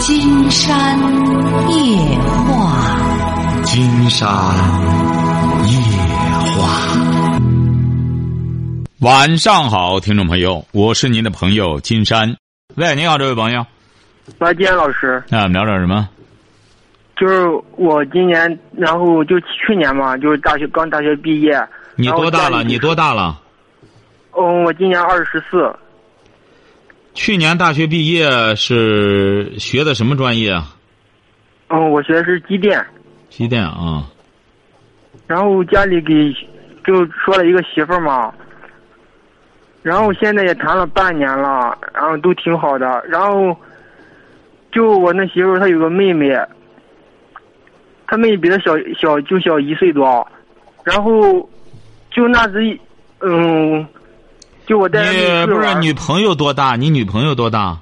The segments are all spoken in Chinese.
金山夜话，金山夜话。晚上好，听众朋友，我是您的朋友金山。喂，你好，这位朋友。喂，金山老师，啊，聊点什么？就是我今年，然后就去年嘛，就是大学刚大学毕业。你多大了？你多大了？嗯，我今年二十四。去年大学毕业是学的什么专业啊？嗯，我学的是机电，机电啊。然后家里给就说了一个媳妇儿嘛，然后现在也谈了半年了，然后都挺好的。然后就我那媳妇儿她有个妹妹，她妹妹比她小小就小一岁多，然后就那时嗯，就我带你不是女朋友多大？你女朋友多大？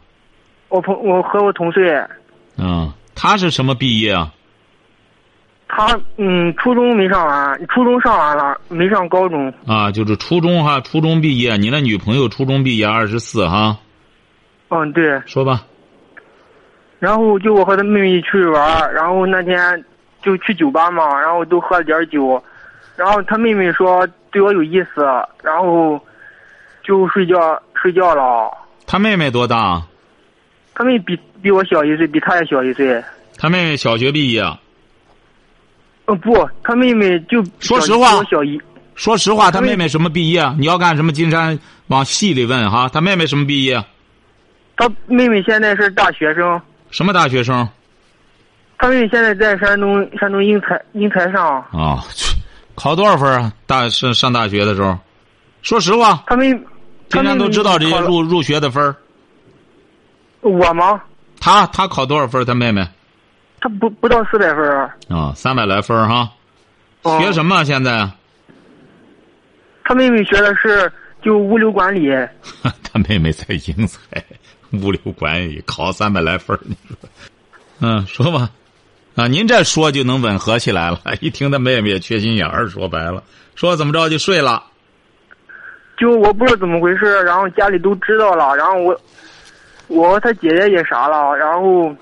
我朋我和我同岁，嗯，她是什么毕业啊？她嗯初中没上完，初中上完了，没上高中。啊，就是初中哈，初中毕业。你那女朋友初中毕业，二十四哈。嗯，对。说吧。然后就我和他妹妹去玩儿，然后那天就去酒吧嘛，然后都喝了点儿酒，然后他妹妹说对我有意思，然后就睡觉睡觉了。他妹妹多大？他妹比比我小一岁，比他也小一岁。他妹妹小学毕业。嗯，不，他妹妹就说实话我小一。说实话，她她妹妹妹什么毕业？你要干什么？金山往细里问哈。他妹妹什么毕业？他妹妹现在是大学生，什么大学生？他妹妹现在在山东山东英才英才上。啊、去考多少分啊？大上上大学的时候，说实话，他妹，她金山妹妹都知道这些入入学的分儿我吗？他他考多少分他？妹妹他不不到四百分儿。啊，三百来分儿哈。哦学什么啊现在？他妹妹学的是就物流管理。他妹妹在英才物流管理考三百来分儿你说，嗯，说吧，啊，您这说就能吻合起来了。一听他妹妹也缺心眼儿，说白了，说怎么着就睡了。就我不知道怎么回事，然后家里都知道了，然后我，我和他姐姐也啥了，然后，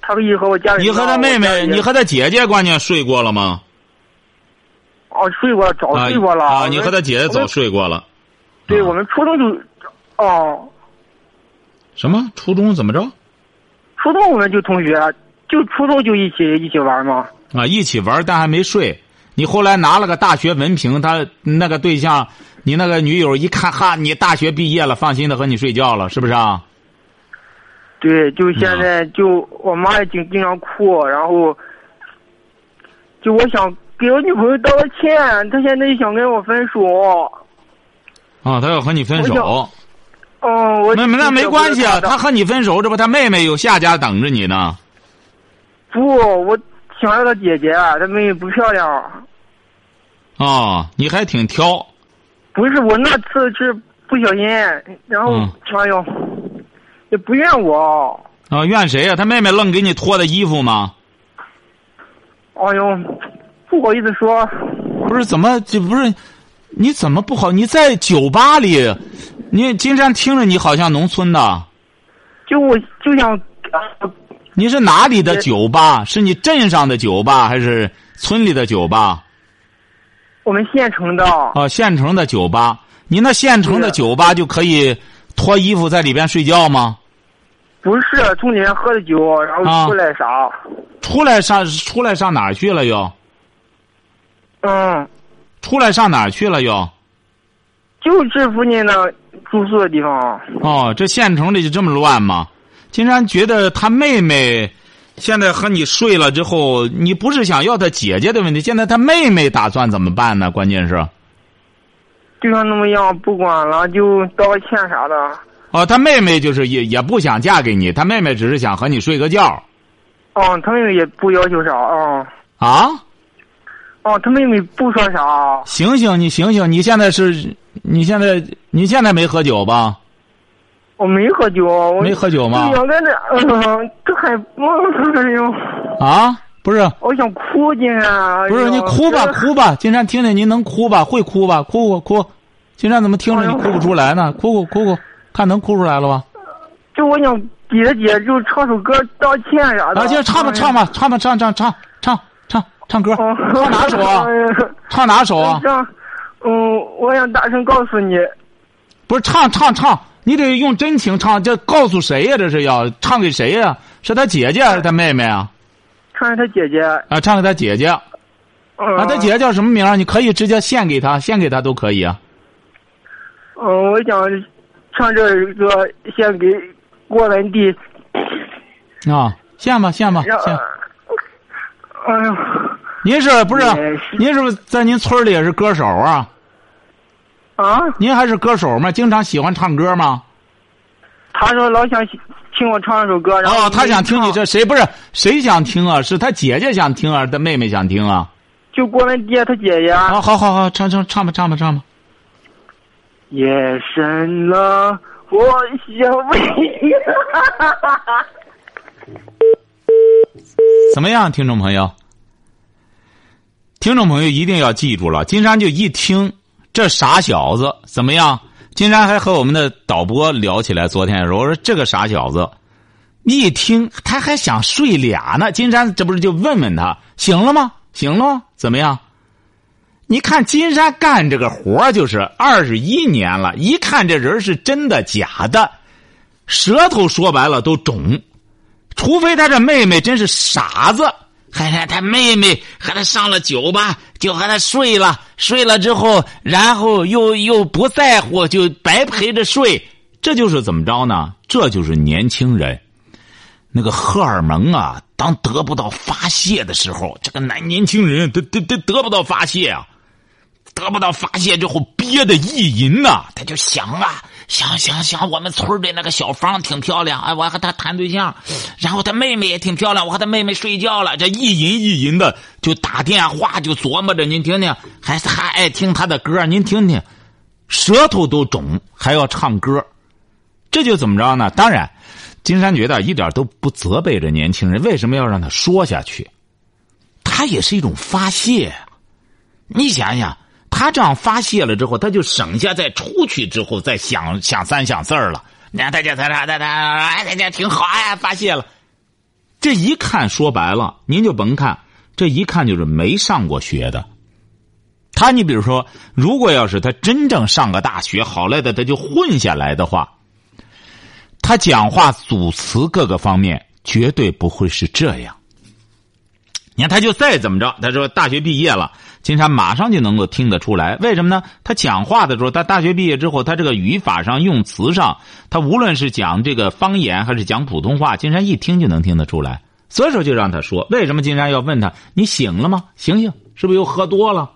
他一和我家里你和他妹妹，你和他姐姐关键睡过了吗？哦睡过了，早啊睡过了啊，你和他姐姐早睡过了。对，啊我们初中就，哦，什么初中怎么着？初中我们就同学，就初中就一起一起玩嘛。啊，一起玩，但还没睡。你后来拿了个大学文凭，他那个对象，你那个女友一看，哈，你大学毕业了，放心的和你睡觉了，是不是啊？对，就现嗯在就我妈也经经常哭，然后，就我想给我女朋友道个歉，她现在想跟我分手。啊，她要和你分我手。嗯，我那那没关系啊，他他和你分手，这不她妹妹有下家等着你呢。不，我想要个姐姐，她妹妹不漂亮。哦，你还挺挑。不是我那次是不小心，然后、嗯哎呦，也不怨我。啊，怨谁呀、他妹妹愣给你脱的衣服吗？哎呦，不好意思说，不是怎么这不是？你怎么不好？你在酒吧里，你金山听着你好像农村的，就我就想，呃你是哪里的酒吧？是你镇上的酒吧还是村里的酒吧？我们县城的，啊，县城的酒吧。你那县城的酒吧就可以脱衣服在里边睡觉吗？不是从里面喝的酒，然啊后出来啥？出来上出来上哪儿去了又？嗯，出来上哪儿去了又？就这附近的住宿的地方。哦，这县城里就这么乱吗？竟然觉得他妹妹现在和你睡了之后，你不是想要他姐姐的问题，现在他妹妹打算怎么办呢？关键是，就像那么样，不管了，就道个歉啥的。哦，他妹妹就是也也不想嫁给你，他妹妹只是想和你睡个觉。哦，他妹妹也不要求啥，哦，啊，哦，他妹妹不说啥，醒醒，你醒醒，你现在是，你现在你现在没喝酒吧？我没喝酒，我没喝酒吗这还不，哎呦，啊，不是，我想哭进来。不是，你哭吧，哭吧，金山听听您能哭吧？会哭吧？哭哭哭，金山怎么听着你哭不出来呢？哭哭哭哭，看能哭出来了吧？就我想滴着滴着就唱首歌道歉啥的。啊，就唱吧，唱吧，唱吧，唱唱唱唱唱唱歌，哦。唱哪首啊？唱哪首啊？唱，嗯，我想大声告诉你，不是唱唱唱，你得用真情唱，这告诉谁呀？这是要唱给谁呀？是他姐姐还是他妹妹啊？唱给他姐姐。啊，唱给他姐姐。啊，嗯。他姐姐叫什么名儿？你可以直接献给他，献给他都可以啊。嗯，我想唱这首歌献给郭文帝。啊，献吧，献吧，让献。哎呀，您是不是？您是不是在您村里也是歌手啊？啊！您还是歌手吗？经常喜欢唱歌吗？他说老想听我唱一首歌，然后哦，他想听你这谁不是谁想听啊？是他姐姐想听啊，他妹妹想听啊？就郭文爹他姐姐。啊，好好好，唱唱唱吧，唱吧，唱吧。夜深了，我想为你。怎么样，听众朋友？听众朋友一定要记住了，金山就一听这傻小子怎么样？金山还和我们的导播聊起来，昨天的时候我说这个傻小子，一听他还想睡俩呢。金山这不是就问问他醒了吗？醒了吗？怎么样？你看金山干这个活就是二十一年了，一看这人是真的假的，舌头说白了都肿。除非他这妹妹真是傻子，还让他妹妹和他上了酒吧，就和他睡了，睡了之后，然后又又不在乎，就白陪着睡，这就是怎么着呢？这就是年轻人，那个荷尔蒙啊，当得不到发泄的时候，这个男年轻人得得得得不到发泄啊，得不到发泄之后憋的意淫呐、他就想啊。想想想，我们村的那个小芳挺漂亮，哎，我和她谈对象，然后她妹妹也挺漂亮，我和她妹妹睡觉了，这一淫一淫的就打电话就琢磨着，您听听，还是还爱听她的歌，您听听，舌头都肿，还要唱歌，这就怎么着呢？当然，金山觉得一点都不责备这年轻人，为什么要让他说下去？他也是一种发泄，你想想。他这样发泄了之后，他就省下再出去之后再想想三想四儿了。你看大家他他他他哎，大家挺好哎，发泄了。这一看说白了，您就甭看，这一看就是没上过学的。他，你比如说，如果要是他真正上个大学，好赖的他就混下来的话，他讲话组词各个方面绝对不会是这样。你看，他就再怎么着，他说大学毕业了。金山马上就能够听得出来，为什么呢？他讲话的时候，他大学毕业之后，他这个语法上、用词上，他无论是讲这个方言还是讲普通话，金山一听就能听得出来。所以说，就让他说。为什么金山要问他？你醒了吗？醒醒，是不是又喝多了？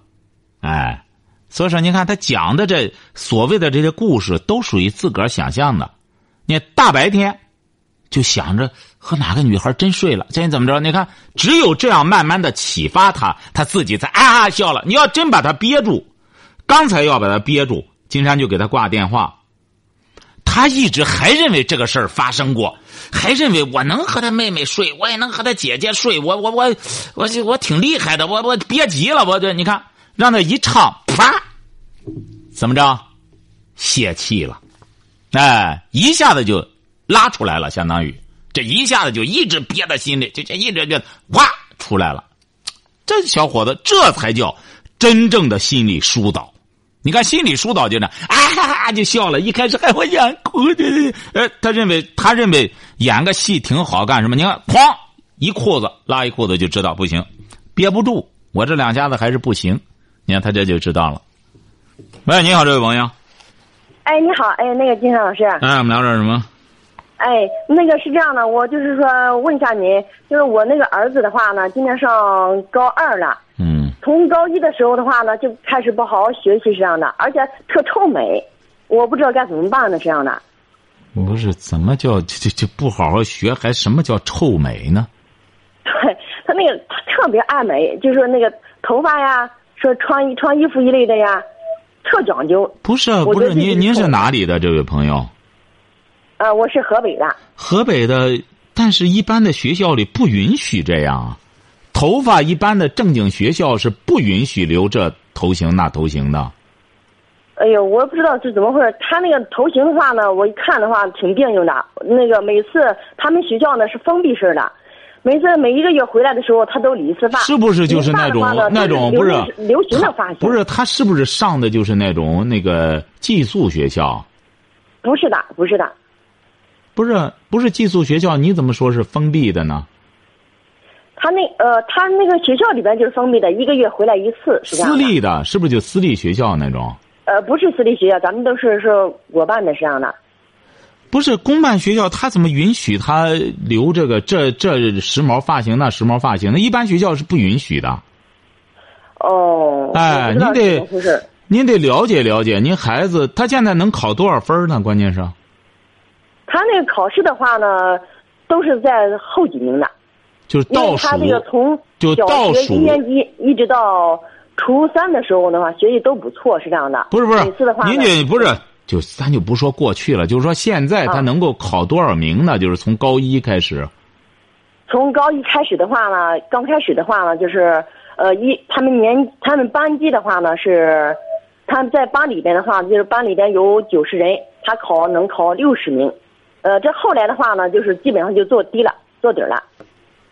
哎，所以说，您看他讲的这所谓的这些故事，都属于自个儿想象的。你大白天就想着。和哪个女孩真睡了？这怎么着？你看，只有这样慢慢的启发他，他自己才啊啊笑了。你要真把他憋住，刚才要把他憋住，金山就给他挂电话。他一直还认为这个事儿发生过，还认为我能和他妹妹睡，我也能和他姐姐睡，我我我我我挺厉害的，我我憋急了，我这你看让他一唱，啪，怎么着，泄气了，哎，一下子就拉出来了，相当于。这一下子就一直憋在心里，就这一直就哇出来了。这小伙子这才叫真正的心理疏导。你看心理疏导就这啊哈哈就笑了，一开始还我想哭的，呃，他认为他认为演个戏挺好，干什么？你看，哐一裤子拉一裤子就知道不行，憋不住，我这两下子还是不行。你看他这就知道了。喂，你好，这位朋友。哎，你好，哎，那个金山老师。哎，我们聊点什么？哎，那个是这样的，我就是说问一下您，就是我那个儿子的话呢，今年上高二了。嗯。从高一的时候的话呢，就开始不好好学习这样的，而且特臭美，我不知道该怎么办呢这样的。不是，怎么叫就就就不好好学，还什么叫臭美呢？对 他那个他特别爱美，就是那个头发呀，说穿衣穿衣服一类的呀，特讲究。不是不是，您您是哪里的这位朋友？呃，我是河北的。河北的，但是一般的学校里不允许这样，头发一般的正经学校是不允许留这头型那头型的。哎呦，我不知道是怎么回事。他那个头型的话呢，我一看的话挺别扭的。那个每次他们学校呢是封闭式的，每次每一个月回来的时候，他都理一次发。是不是就是那种那种不就是是流行的发型？不是，他是不是上的就是那种那个寄宿学校？不是的，不是的。不是不是寄宿学校，你怎么说是封闭的呢？他那呃，他那个学校里边就是封闭的，一个月回来一次，是这样。私立的，是不是就私立学校那种？呃，不是私立学校，咱们都是是国办的，是这样的。不是公办学校，他怎么允许他留这个这这时髦发型那时髦发型？那一般学校是不允许的。哦。哎我不知道你得您得了解了解，您孩子他现在能考多少分呢？关键是他那个考试的话呢，都是在后几名的，就是倒数他这个从就小倒数学一年级一直到初三的时候的话，学习都不错，是这样的。不是不每次的话是，您这不是就咱就不说过去了，就是说现在他啊能够考多少名呢？就是从高一开始。从高一开始的话呢，刚开始的话呢，就是呃一他们年他们班级的话呢是，他们在班里边的话，就是班里边有九十人，他考能考六十名，呃，这后来的话呢，就是基本上就做低了，做底了。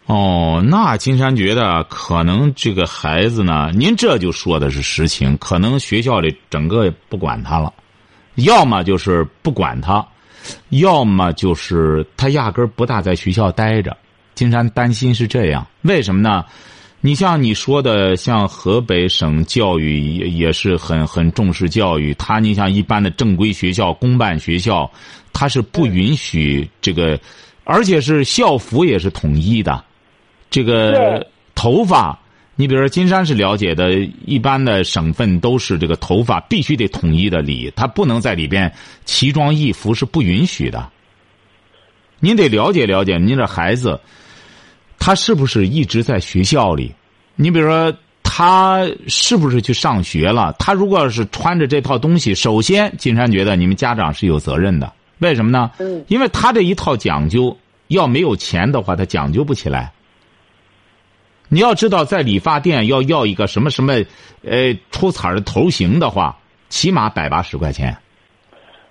哦，那金山觉得可能这个孩子呢，您这就说的是实情，可能学校里整个不管他了，要么就是不管他，要么就是他压根儿不大在学校待着。金山担心是这样，为什么呢？你像你说的，像河北省教育也也是很很重视教育，他你像一般的正规学校、公办学校，他是不允许这个，而且是校服也是统一的。这个头发，你比如说金山是了解的，一般的省份都是这个头发必须得统一的理，他不能在里边奇装异服是不允许的。您得了解了解您这孩子，他是不是一直在学校里？你比如说，他是不是去上学了？他如果要是穿着这套东西，首先金山觉得你们家长是有责任的。为什么呢？嗯因为他这一套讲究，要没有钱的话，他讲究不起来。你要知道，在理发店要要一个什么什么，呃，出彩的头型的话，起码百八十块钱。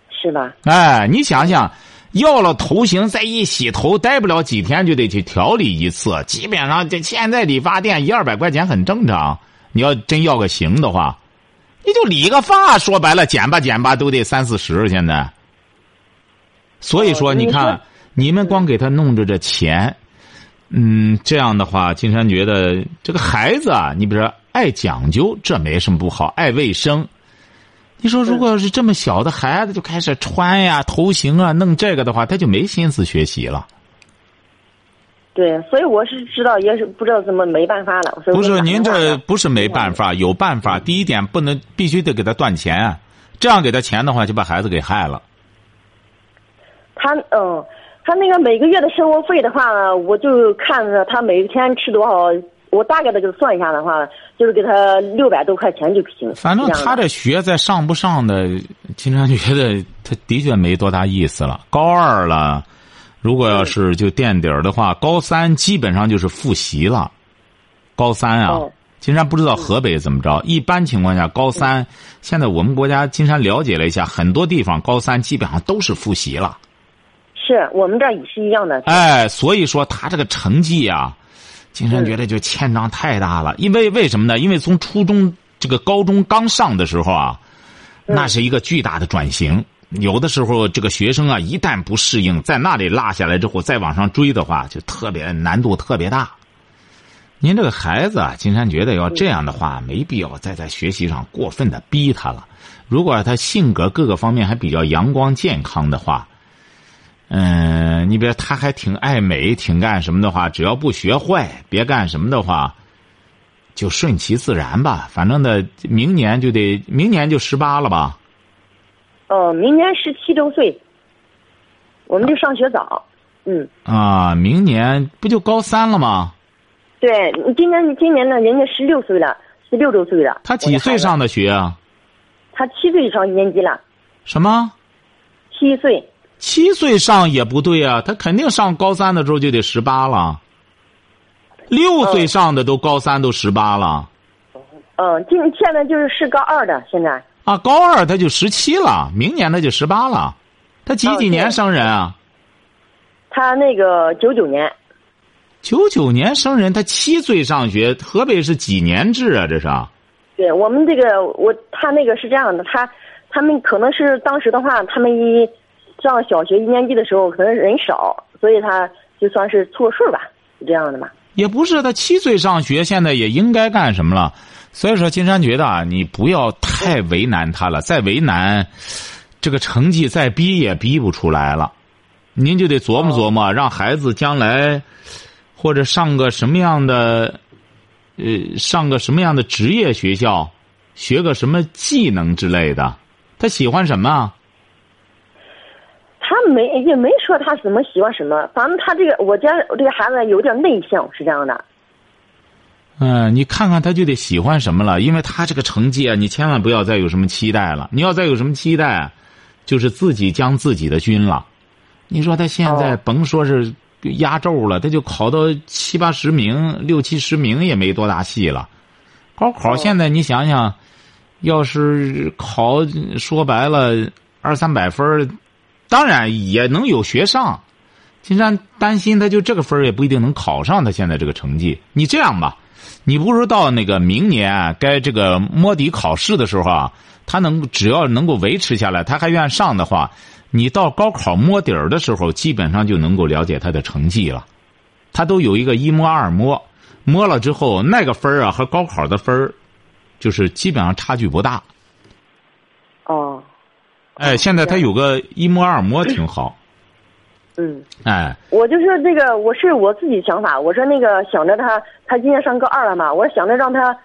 是吧？哎，你想想，要了头型，再一洗头，待不了几天就得去调理一次。基本上，这现在理发店一二百块钱很正常。你要真要个型的话，你就理个发，说白了，剪吧剪吧都得三四十。现在，所以说，哦你你看，你们光给他弄着这钱，嗯，这样的话，金山觉得这个孩子啊，你比如说爱讲究，这没什么不好，爱卫生。你说，如果要是这么小的孩子就开始穿呀、头型啊、弄这个的话，他就没心思学习了。对，所以我是知道，也是不知道怎么没办法了。不是您这不是没办法，有办法。第一点，不能必须得给他断钱，啊这样给他钱的话，就把孩子给害了。他嗯，他那个每个月的生活费的话呢，我就看着他每天吃多少，我大概的就算一下的话，就是给他六百多块钱就行。反正他这学在上不上的，经常觉得他的确没多大意思了。高二了，如果要是就垫底儿的话，高三基本上就是复习了。高三啊哦，金山不知道河北怎么着。一般情况下，高三现在我们国家金山了解了一下，很多地方高三基本上都是复习了。是我们这儿也是一样的。哎，所以说他这个成绩啊，金山觉得就欠账太大了。因为为什么呢？因为从初中这个高中刚上的时候啊，那是一个巨大的转型。有的时候这个学生啊，一旦不适应，在那里落下来之后，再往上追的话，就特别难度特别大。您这个孩子啊，金山觉得要这样的话，没必要再在学习上过分的逼他了。如果他性格各个方面还比较阳光健康的话，嗯，你比如他还挺爱美，挺干什么的话，只要不学坏，别干什么的话，就顺其自然吧。反正的，明年就得明年就十八了吧？哦，明年十七周岁，我们就上学早。嗯，啊，明年不就高三了吗？对，今年今年呢，人家十六岁了，十六周岁了。他几岁上的学啊？他七岁上一年级了，什么？七岁。七岁上也不对啊，他肯定上高三的时候就得十八了。六岁上的都高三都十八了。嗯，今现在就是是高二的，现在。啊，高二他就十七了，明年他就十八了。他几哦几年生人啊？他那个九九年，九九年生人，他七岁上学。河北是几年制啊？这是？对我们这个我他那个是这样的，他他们可能是当时的话，他们一上小学一年级的时候，可能人少，所以他就算是凑数吧，是这样的嘛。也不是，他七岁上学，现在也应该干什么了？所以说，金山觉得啊，你不要太为难他了，再为难，这个成绩再逼也逼不出来了。您就得琢磨琢磨，让孩子将来或者上个什么样的，呃，上个什么样的职业学校，学个什么技能之类的。他喜欢什么？他没也没说他怎么喜欢什么，反正他这个我家我这个孩子有点内向，是这样的。嗯，你看看他就得喜欢什么了，因为他这个成绩啊，你千万不要再有什么期待了。你要再有什么期待，就是自己将自己的军了。你说他现在哦甭说是压轴了，他就考到七八十名、六七十名也没多大戏了。高考哦现在你想想，要是考说白了二三百分儿当然也能有学上。金山担心他就这个分也不一定能考上他现在这个成绩。你这样吧。你不如到那个明年该这个摸底考试的时候啊，他能只要能够维持下来，他还愿上的话，你到高考摸底儿的时候，基本上就能够了解他的成绩了。他都有一个一摸二摸，摸了之后那个分啊和高考的分，就是基本上差距不大。哦，哎，现在他有个一摸二摸挺好。嗯，哎，我就是那个，我是我自己想法，我说那个想着他，他今年上高二了嘛，我想着让他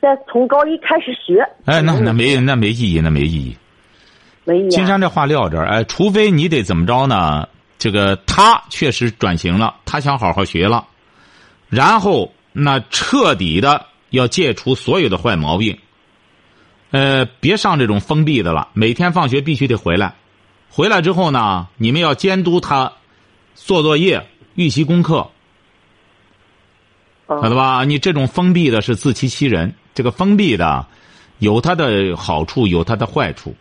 再从高一开始学。哎，那那嗯没那没意义，那没意义。没意义啊。金山这话撂这儿，哎，除非你得怎么着呢？这个他确实转型了，他想好好学了，然后那彻底的要戒除所有的坏毛病。呃，别上这种封闭的了，每天放学必须得回来，回来之后呢，你们要监督他做作业、预习功课，哦晓得吧？你这种封闭的是自欺欺人，这个封闭的有它的好处，有它的坏处。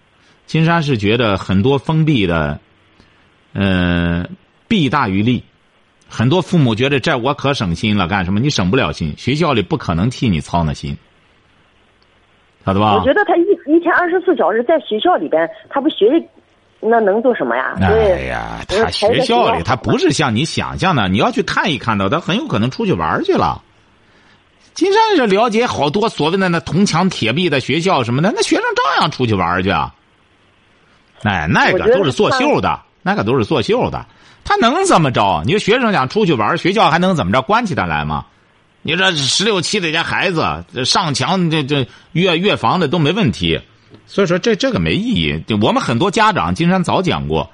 金山是觉得很多封闭的，呃，弊大于利。很多父母觉得这我可省心了，干什么？你省不了心，学校里不可能替你操那心，晓得吧我？觉得他一一天二十四小时在学校里边，他不学，那能做什么呀？所哎呀，他学校里他不是是像你想象的，你要去看一看到，他很有可能出去玩去了。金山是了解好多所谓的那铜墙铁壁的学校什么的，那学生照样出去玩去啊。哎，那个都是作秀的，那个都是作秀的。他能怎么着？你说学生想出去玩，学校还能怎么着？关起他来吗？你这十六七的家孩子上墙这这越越房的都没问题，所以说这这个没意义。我们很多家长，金山早讲过，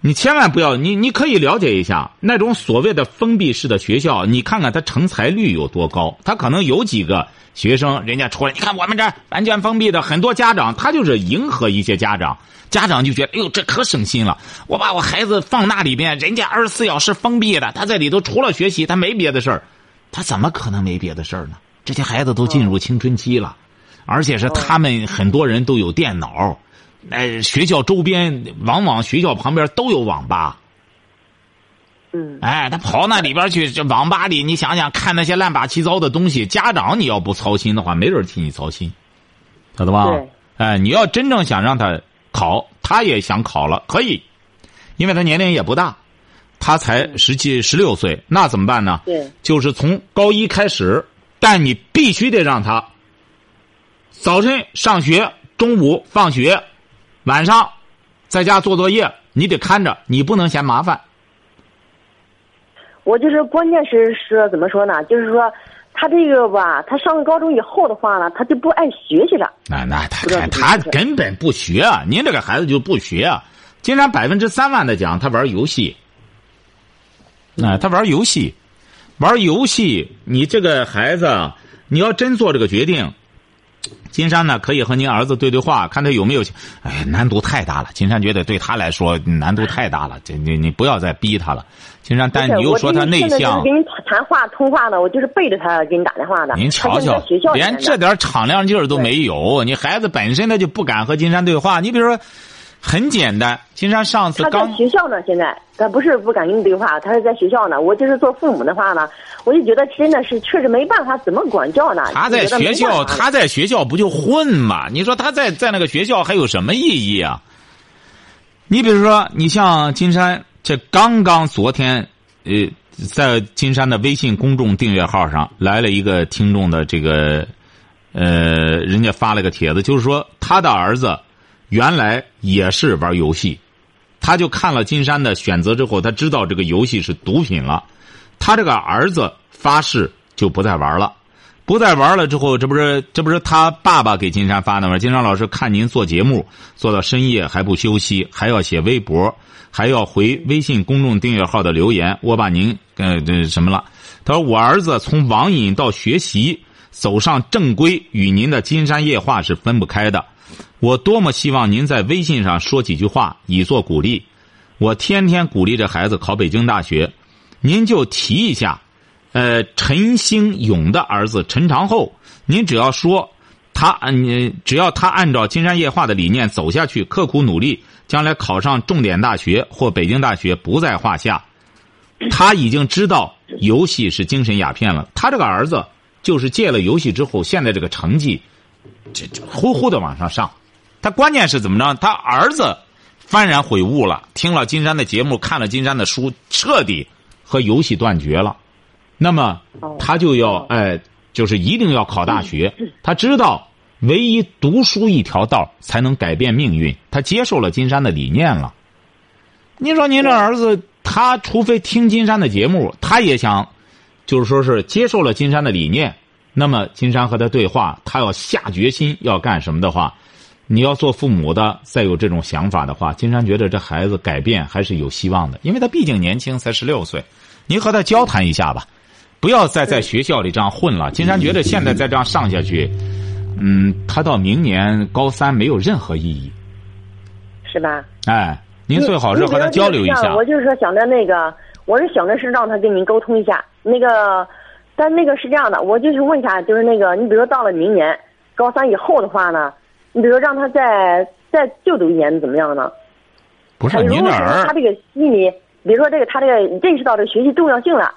你千万不要，你你可以了解一下那种所谓的封闭式的学校，你看看它成才率有多高。他可能有几个学生，人家出来，你看我们这完全封闭的，很多家长他就是迎合一些家长，家长就觉得，哎呦，这可省心了，我把我孩子放那里边，人家二十四小时封闭的，他在里头除了学习，他没别的事儿，他怎么可能没别的事儿呢？这些孩子都进入青春期了，而且是他们很多人都有电脑。哎，学校周边往往学校旁边都有网吧。嗯，哎，他跑那里边去，这网吧里，你想想看那些乱八七糟的东西，家长你要不操心的话，没人替你操心，晓得吧？对。哎，你要真正想让他考，他也想考了，可以，因为他年龄也不大，他才十七十六岁，那怎么办呢？对，就是从高一开始，但你必须得让他早晨上学，中午放学，晚上在家做作业，你得看着，你不能嫌麻烦。我就是关键是是怎么说呢？就是说他这个吧，他上了高中以后的话呢，他就不爱学习了。那那他他根本不学啊！您这个孩子就不学啊！竟然百分之三万的讲他玩游戏，哎，他玩游戏，玩游戏，你这个孩子，你要真做这个决定，金山呢可以和您儿子对对话，看他有没有。哎，难度太大了。金山觉得对他来说难度太大了，这你你不要再逼他了。金山，但你又说他内向。跟你谈话通话呢，我就是背着他给你打电话的。您瞧瞧，连这点敞亮劲儿都没有。你孩子本身他就不敢和金山对话。你比如说。很简单，金山上次刚在学校呢，现在他不是不敢跟你对话，他是在学校呢。我就是做父母的话呢，我就觉得真的是确实没办法，怎么管教呢？他在学校，他在学校不就混嘛？你说他在在那个学校还有什么意义啊？你比如说，你像金山，这刚刚昨天，呃，在金山的微信公众订阅号上来了一个听众的这个，呃，人家发了个帖子，就是说他的儿子。原来也是玩游戏，他就看了金山的选择之后，他知道这个游戏是毒品了。他这个儿子发誓就不再玩了，不再玩了之后，这不是这不是他爸爸给金山发的吗？金山老师看您做节目做到深夜还不休息，还要写微博，还要回微信公众订阅号的留言，我把您呃这什么了？他说我儿子从网瘾到学习走上正规，与您的金山夜话是分不开的。我多么希望您在微信上说几句话，以作鼓励。我天天鼓励着孩子考北京大学，您就提一下，呃，陈兴勇的儿子陈长厚，您只要说他，你只要他按照金山夜话的理念走下去，刻苦努力，将来考上重点大学或北京大学不在话下。他已经知道游戏是精神鸦片了。他这个儿子就是戒了游戏之后，现在这个成绩，这这呼呼的往上上。他关键是怎么着？他儿子幡然悔悟了，听了金山的节目，看了金山的书，彻底和游戏断绝了。那么他就要哎，就是一定要考大学。他知道唯一读书一条道才能改变命运。他接受了金山的理念了。您说您这儿子，他除非听金山的节目，他也想，就是说是接受了金山的理念。那么金山和他对话，他要下决心要干什么的话。你要做父母的，再有这种想法的话，金山觉得这孩子改变还是有希望的，因为他毕竟年轻，才十六岁。您和他交谈一下吧，不要再在学校里这样混了。金山觉得现在再这样上下去，嗯，他到明年高三没有任何意义，是吧？哎，您最好是和他交流一下。我就是说想着那个，我是想着是让他跟您沟通一下。那个，但那个是这样的，我就是问一下，就是那个，你比如说到了明年高三以后的话呢？你比如说让他再再就读一年怎么样呢？不是您这儿，他这个心里，比如说这个他这个认识到这个学习重要性了。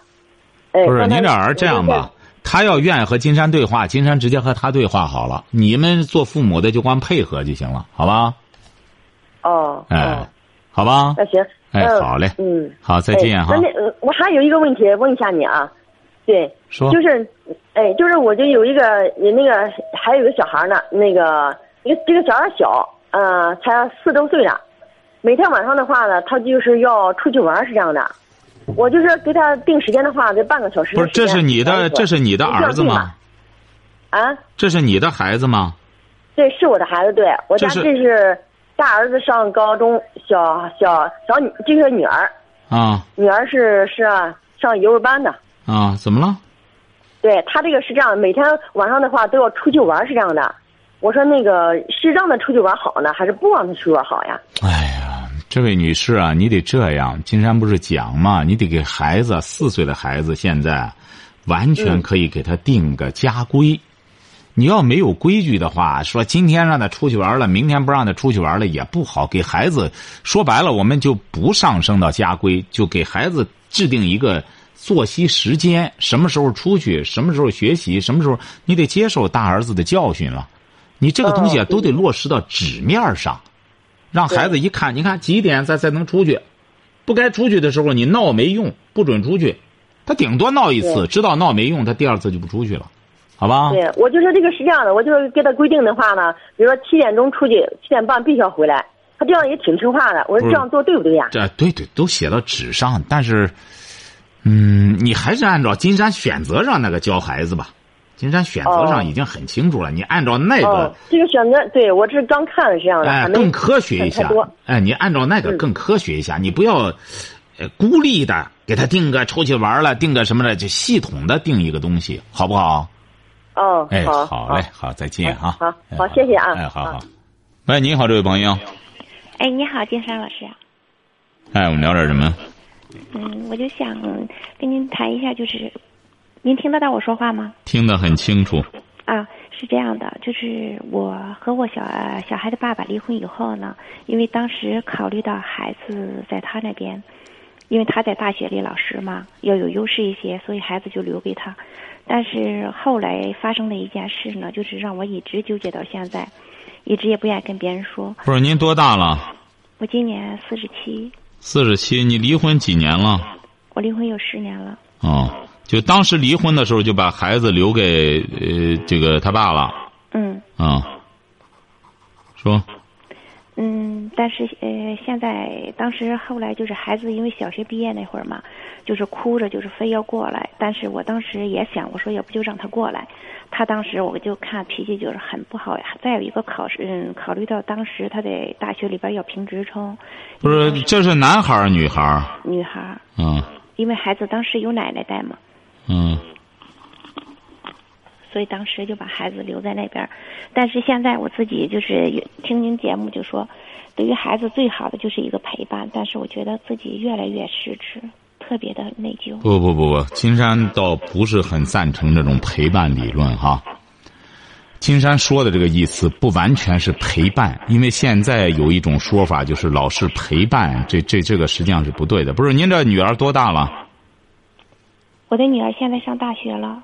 哎，不是您这儿这样吧？他要愿意和金山对话，金山直接和他对话好了。你们做父母的就光配合就行了，好吧？哦。哎，好吧。那行。哎，好嘞。嗯。好，再见哈。那那我还有一个问题问一下你啊，对，说就是，哎，就是我就有一个那个还有个小孩呢，那个。这个这个小孩小，呃，才四周岁呢。每天晚上的话呢，他就是要出去玩，是这样的。我就是给他定时间的话，得半个小时。不是，这是你的，这是你的儿子吗？啊？这是你的孩子吗？对，是我的孩子。对我家这是大儿子上高中，小小小女这个女儿。啊。女儿是是上幼儿班的。啊？怎么了？对他这个是这样，每天晚上的话都要出去玩，是这样的。我说那个是让他出去玩好呢，还是不让他出去玩好呀？哎呀，这位女士啊，你得这样。金山不是讲嘛，你得给孩子四岁的孩子，现在完全可以给他定个家规。你要没有规矩的话，说今天让他出去玩了，明天不让他出去玩了也不好。给孩子说白了，我们就不上升到家规，就给孩子制定一个作息时间，什么时候出去，什么时候学习，什么时候你得接受大儿子的教训了。你这个东西啊，都得落实到纸面上，让孩子一看，你看几点咱才能出去？不该出去的时候，你闹没用，不准出去。他顶多闹一次，知道闹没用，他第二次就不出去了，好吧？对，我就说这个是这样的，我就是给他规定的话呢，比如说七点钟出去，七点半必须要回来。他这样也挺听话的，我说这样做对不对呀？这对对，都写到纸上，但是，嗯，你还是按照金山选择上那个教孩子吧。金山选择上已经很清楚了，你按照那个这个选择，对我这是刚看了这样的，哎，更科学一下。哎，你按照那个更科学一下，你不要呃孤立的给他定个出去玩了，定个什么的，就系统的定一个东西，好不好？哦，哎，好，好嘞，好，再见啊。好哎好谢谢啊哎，好好好。喂，你好，这位朋友。哎，你好，金山老师。哎，我们聊点什么？嗯，我就想跟您谈一下，就是您听得到我说话吗？听得很清楚。啊，是这样的，就是我和我小小孩的爸爸离婚以后呢，因为当时考虑到孩子在他那边，因为他在大学里老师嘛，要有优势一些，所以孩子就留给他。但是后来发生的一件事呢，就是让我一直纠结到现在，一直也不愿意跟别人说。不是您多大了？我今年四十七，四十七。你离婚几年了？我离婚有十年了。哦，就当时离婚的时候就把孩子留给呃这个他爸了嗯。啊。说嗯，但是呃，现在当时后来就是孩子因为小学毕业那会儿嘛，就是哭着就是非要过来，但是我当时也想，我说要不就让他过来。他当时我就看脾气就是很不好呀。再有一个考试，嗯，考虑到当时他在大学里边要评职称，不是这是男孩儿女孩儿？女孩儿，嗯因为孩子当时有奶奶带嘛，嗯所以当时就把孩子留在那边儿。但是现在我自己就是听您节目就说，对于孩子最好的就是一个陪伴，但是我觉得自己越来越失职，特别的内疚。不不不不，金山倒不是很赞成这种陪伴理论哈。金山说的这个意思不完全是陪伴，因为现在有一种说法就是老是陪伴，这这这个实际上是不对的。不是您这女儿多大了？我的女儿现在上大学了，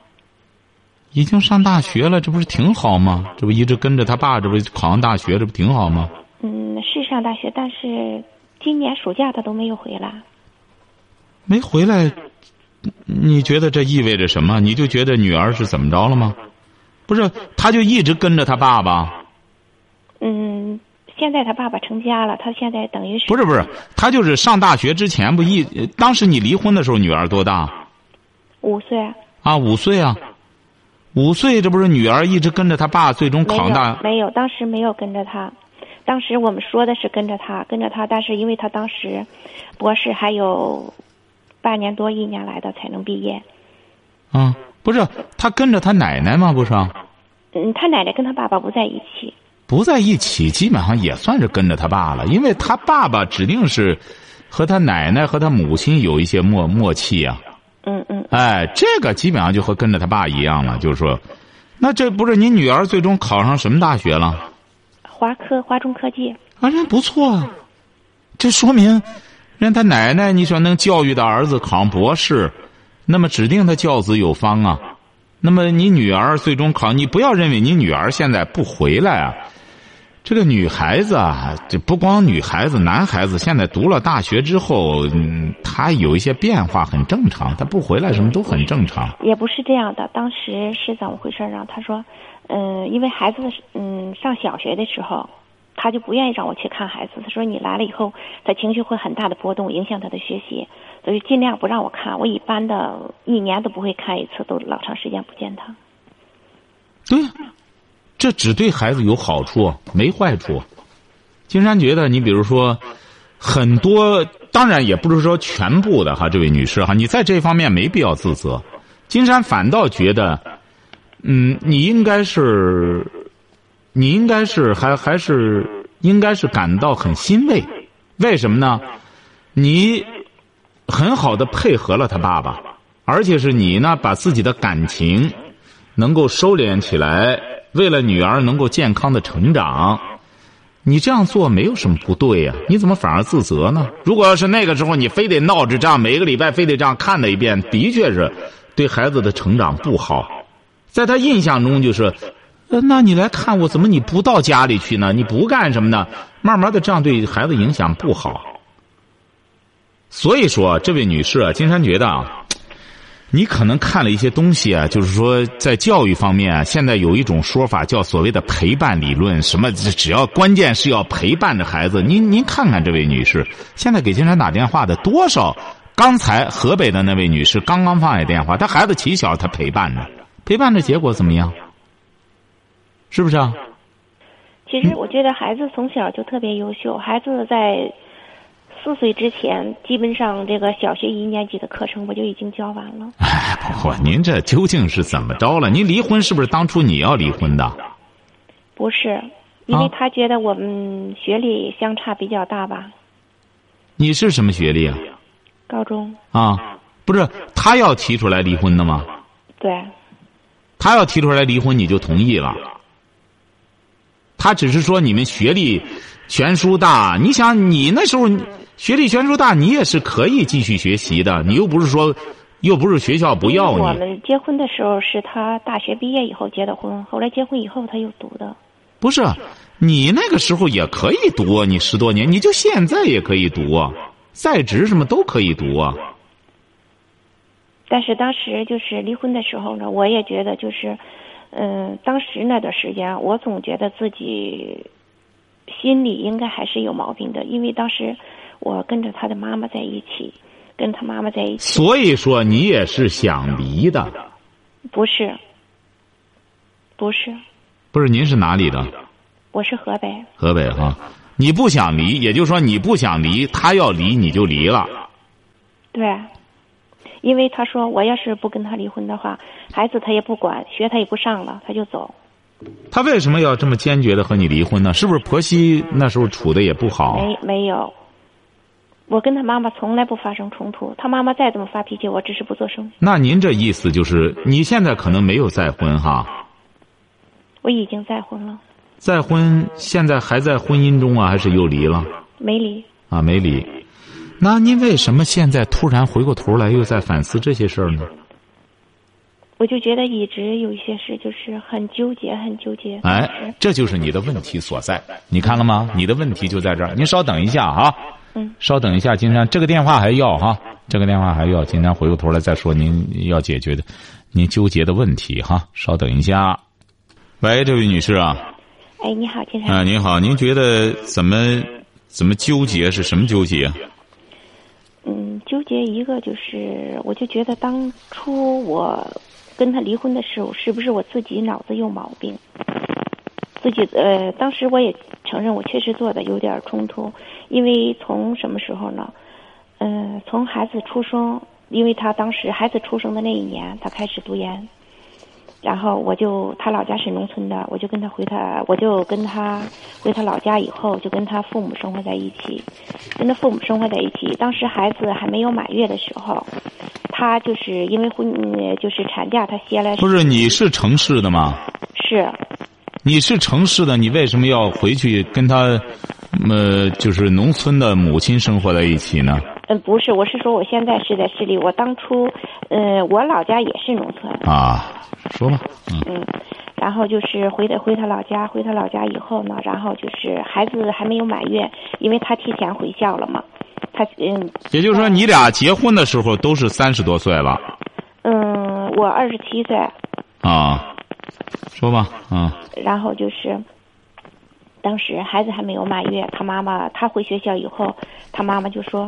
已经上大学了，这不是挺好吗？这不一直跟着他爸，这不考上大学，这不挺好吗？嗯，是上大学，但是今年暑假他都没有回来。没回来，你觉得这意味着什么？你就觉得女儿是怎么着了吗？不是，他就一直跟着他爸爸。嗯，现在他爸爸成家了，他现在等于是不是不是，他就是上大学之前不一，呃当时你离婚的时候，女儿多大？五岁，啊，五岁啊，五岁，这不是女儿一直跟着他爸，最终考上大。没有，当时没有跟着他。当时我们说的是跟着他，跟着他，但是因为他当时博士还有半年多一年来的才能毕业。啊，不是，他跟着他奶奶吗？不是啊，嗯，他奶奶跟他爸爸不在一起。不在一起，基本上也算是跟着他爸了，因为他爸爸指定是和他奶奶和他母亲有一些默默契啊。嗯嗯，哎，这个基本上就和跟着他爸一样了，就是说，那这不是你女儿最终考上什么大学了？华科华中科技。啊，人不错啊，这说明人他奶奶你说能教育的儿子考上博士，那么指定他教子有方啊。那么你女儿最终考，你不要认为你女儿现在不回来啊。这个女孩子啊，这不光女孩子，男孩子现在读了大学之后，嗯，他有一些变化很正常，他不回来什么都很正常。也不是这样的，当时是怎么回事呢？他说，嗯，因为孩子嗯上小学的时候，他就不愿意让我去看孩子。他说你来了以后，他情绪会很大的波动，影响他的学习，所以尽量不让我看。我一般的一年都不会看一次，都老长时间不见他。对呀，这只对孩子有好处，没坏处。金山觉得，你比如说，很多当然也不是说全部的哈，这位女士哈，你在这方面没必要自责。金山反倒觉得，嗯，你应该是，你应该是还还是应该是感到很欣慰。为什么呢？你很好的配合了他爸爸，而且是你呢，把自己的感情能够收敛起来，为了女儿能够健康的成长，你这样做没有什么不对呀、你怎么反而自责呢？如果要是那个时候你非得闹着这样，每个礼拜非得这样看他一遍，的确是对孩子的成长不好。在他印象中就是，呃，那你来看我，怎么你不到家里去呢？你不干什么呢？慢慢的这样对孩子影响不好。所以说，这位女士啊，金山觉得啊，你可能看了一些东西啊，就是说在教育方面啊，现在有一种说法叫所谓的陪伴理论，什么只要关键是要陪伴着孩子。您您看看这位女士，现在给金山打电话的多少？刚才河北的那位女士刚刚放下电话，她孩子起小，她陪伴着，陪伴着结果怎么样？是不是啊？其实我觉得孩子从小就特别优秀，孩子在四岁之前，基本上这个小学一年级的课程我就已经教完了。哎，不过您这究竟是怎么着了？您离婚是不是当初你要离婚的？不是，因为啊他觉得我们学历相差比较大吧，你是什么学历啊？高中啊，不是他要提出来离婚的吗？对，他要提出来离婚，你就同意了。他只是说你们学历悬殊大，你想你那时候学历悬殊大，你也是可以继续学习的，你又不是说，又不是学校不要你，我们结婚的时候是他大学毕业以后结的婚，后来结婚以后他又读的。不是？你那个时候也可以读啊，你十多年，你就现在也可以读啊，在职什么都可以读啊。但是当时就是离婚的时候呢，我也觉得就是，嗯、当时那段时间，我总觉得自己心里应该还是有毛病的，因为当时我跟着他的妈妈在一起，跟他妈妈在一起，所以说你也是想离的，不是，不是，不是？您是哪里的？我是河北，河北哈。你不想离，也就是说你不想离，他要离你就离了。对，因为他说我要是不跟他离婚的话，孩子他也不管，学他也不上了，他就走。他为什么要这么坚决的和你离婚呢？是不是婆媳那时候处的也不好？没没有，我跟他妈妈从来不发生冲突，他妈妈再怎么发脾气，我只是不做声。那您这意思就是你现在可能没有再婚哈？我已经再婚了，再婚现在还在婚姻中啊，还是又离了？没离。啊，没离。那您为什么现在突然回过头来又在反思这些事儿呢？我就觉得一直有一些事就是很纠结，很纠结。哎，这就是你的问题所在。你看了吗？你的问题就在这儿。您稍等一下哈。嗯。稍等一下，金山，这个电话还要哈，这个电话还要。金山回过头来再说您要解决的，您纠结的问题哈。稍等一下。喂，这位女士啊，哎，你好，金山啊、山。您好，您觉得怎么怎么纠结是什么纠结啊？嗯，纠结一个就是，我就觉得当初我跟他离婚的时候，是不是我自己脑子有毛病？自己呃，当时我也承认我确实做的有点冲突，因为从什么时候呢？嗯、从孩子出生，因为他当时孩子出生的那一年，他开始读研，然后我就他老家是农村的，我就跟他回他，我就跟他回他老家以后，就跟他父母生活在一起，跟他父母生活在一起。当时孩子还没有满月的时候，他就是因为婚呃就是产假，他歇了不是，你是城市的吗？是你是城市的，你为什么要回去跟他，呃，就是农村的母亲生活在一起呢？嗯不是，我是说我现在是在市里，我当初嗯我老家也是农村，啊，说吧，嗯，嗯，然后就是回的回他老家，回他老家以后呢，然后就是孩子还没有满月，因为他提前回校了嘛，他嗯。也就是说你俩结婚的时候都是三十多岁了嗯，我二十七岁，啊，说吧，啊，然后就是，当时孩子还没有满月，他妈妈他回学校以后，他妈妈就说，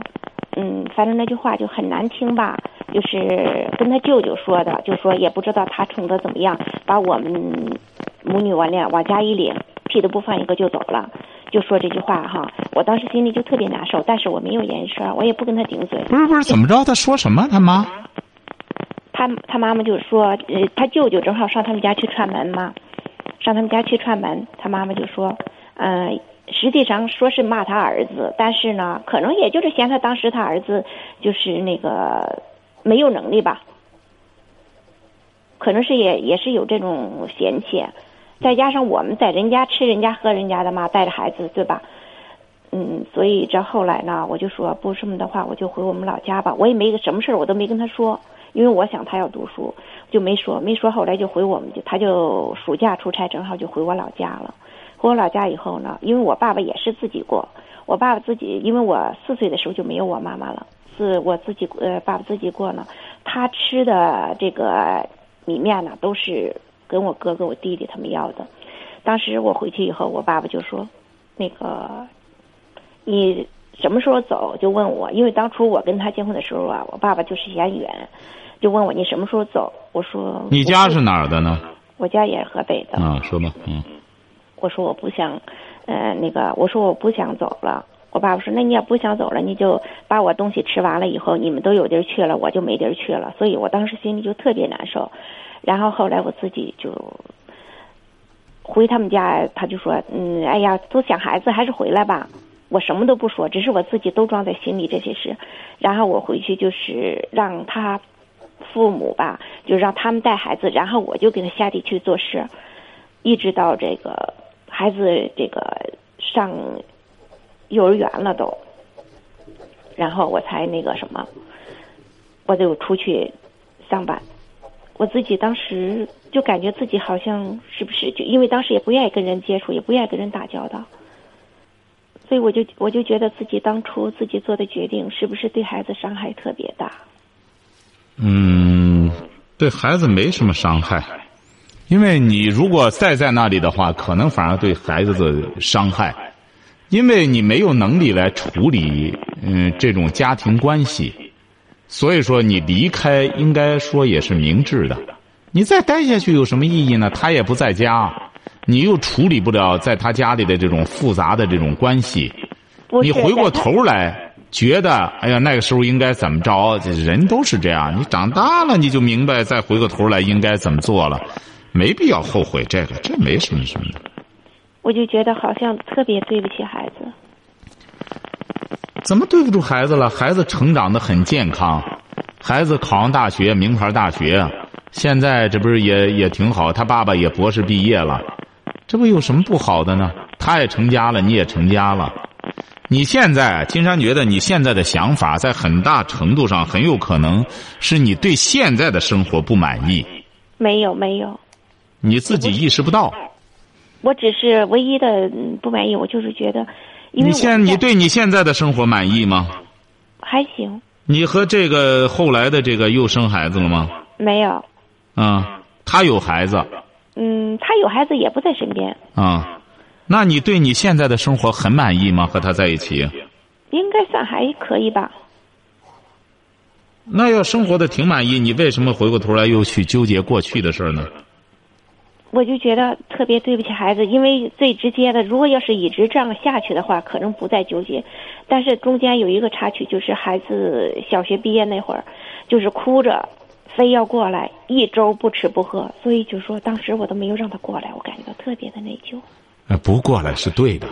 嗯，反正那句话就很难听吧，就是跟他舅舅说的，就说也不知道他宠的怎么样，把我们母女完脸往家一领，屁都不放一个就走了。就说这句话哈，我当时心里就特别难受，但是我没有言声，我也不跟他顶嘴。不是不是，怎么着？他说什么？他妈？他他妈妈就说，呃，他舅舅正好上他们家去串门嘛，上他们家去串门，他妈妈就说，嗯、实际上说是骂他儿子，但是呢，可能也就是嫌他当时他儿子就是那个没有能力吧，可能是也也是有这种嫌弃，再加上我们在人家吃人家喝人家的嘛，带着孩子对吧？嗯，所以这后来呢，我就说不这么的话，我就回我们老家吧。我也没什么事儿，我都没跟他说，因为我想他要读书，就没说，没说。后来就回我们，他就暑假出差，正好就回我老家了。回我老家以后呢，因为我爸爸也是自己过，我爸爸自己，因为我四岁的时候就没有我妈妈了，是我自己呃爸爸自己过呢。他吃的这个米面呢，都是跟我哥哥、我弟弟他们要的。当时我回去以后，我爸爸就说，那个你什么时候走？就问我，因为当初我跟他结婚的时候啊，我爸爸就是嫌远，就问我你什么时候走？我说你家是哪儿的呢？我家也是河北的。啊，说吧，嗯，我说我不想，呃，那个我说我不想走了，我爸爸说：“那你也不想走了，你就把我东西吃完了以后，你们都有地儿去了，我就没地儿去了。”所以我当时心里就特别难受。然后后来我自己就回他们家，他就说：“嗯，哎呀，都想孩子，还是回来吧。”我什么都不说，只是我自己都装在心里这些事。然后我回去就是让他父母吧，就让他们带孩子，然后我就给他下地去做事，一直到这个孩子这个上。幼儿园了都，然后我才那个什么，我就出去上班。我自己当时就感觉自己好像是不是就因为当时也不愿意跟人接触，也不愿意跟人打交道，所以我就我就觉得自己当初自己做的决定是不是对孩子伤害特别大？嗯，对孩子没什么伤害，因为你如果再在那里的话，可能反而对孩子的伤害。因为你没有能力来处理，嗯，这种家庭关系，所以说你离开应该说也是明智的。你再待下去有什么意义呢？他也不在家，你又处理不了在他家里的这种复杂的这种关系。你回过头来觉得，哎呀，那个时候应该怎么着？人都是这样，你长大了你就明白，再回过头来应该怎么做了，没必要后悔这个，这没什么什么的。我就觉得好像特别对不起孩子。怎么对不住孩子了？孩子成长的很健康，孩子考上大学，名牌大学，现在这不是也也挺好？他爸爸也博士毕业了，这不有什么不好的呢？他也成家了，你也成家了。你现在，金山觉得你现在的想法，在很大程度上很有可能是你对现在的生活不满意。没有，没有。你自己意识不到。我只是唯一的不满意，我就是觉得，因为你现你对你现在的生活满意吗？还行。你和这个后来的这个又生孩子了吗？没有。啊，他有孩子。嗯，他有孩子也不在身边。啊，那你对你现在的生活很满意吗？和他在一起？应该算还可以吧。那要生活的挺满意，你为什么回过头来又去纠结过去的事儿呢？我就觉得特别对不起孩子，因为最直接的，如果要是一直这样下去的话，可能不再纠结。但是中间有一个插曲，就是孩子小学毕业那会儿，就是哭着，非要过来，一周不吃不喝，所以就说当时我都没有让他过来，我感觉到特别的内疚。不过来是对的，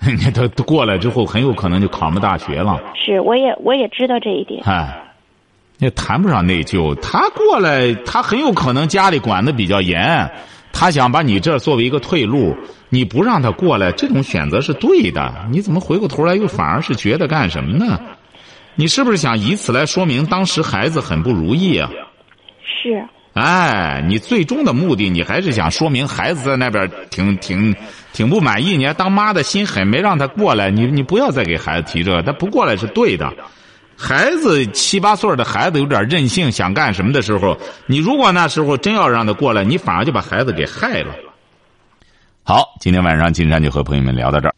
你他过来之后，很有可能就考上大学了。是，我也我也知道这一点。哎，也谈不上内疚，他过来，他很有可能家里管的比较严。他想把你这作为一个退路，你不让他过来，这种选择是对的。你怎么回过头来又反而是觉得干什么呢？你是不是想以此来说明当时孩子很不如意啊？是。哎，你最终的目的，你还是想说明孩子在那边挺挺挺不满意。你还当妈的心狠，没让他过来。你你不要再给孩子提这个，他不过来是对的。孩子七八岁的孩子有点任性，想干什么的时候，你如果那时候真要让他过来，你反而就把孩子给害了。好，今天晚上金山就和朋友们聊到这儿。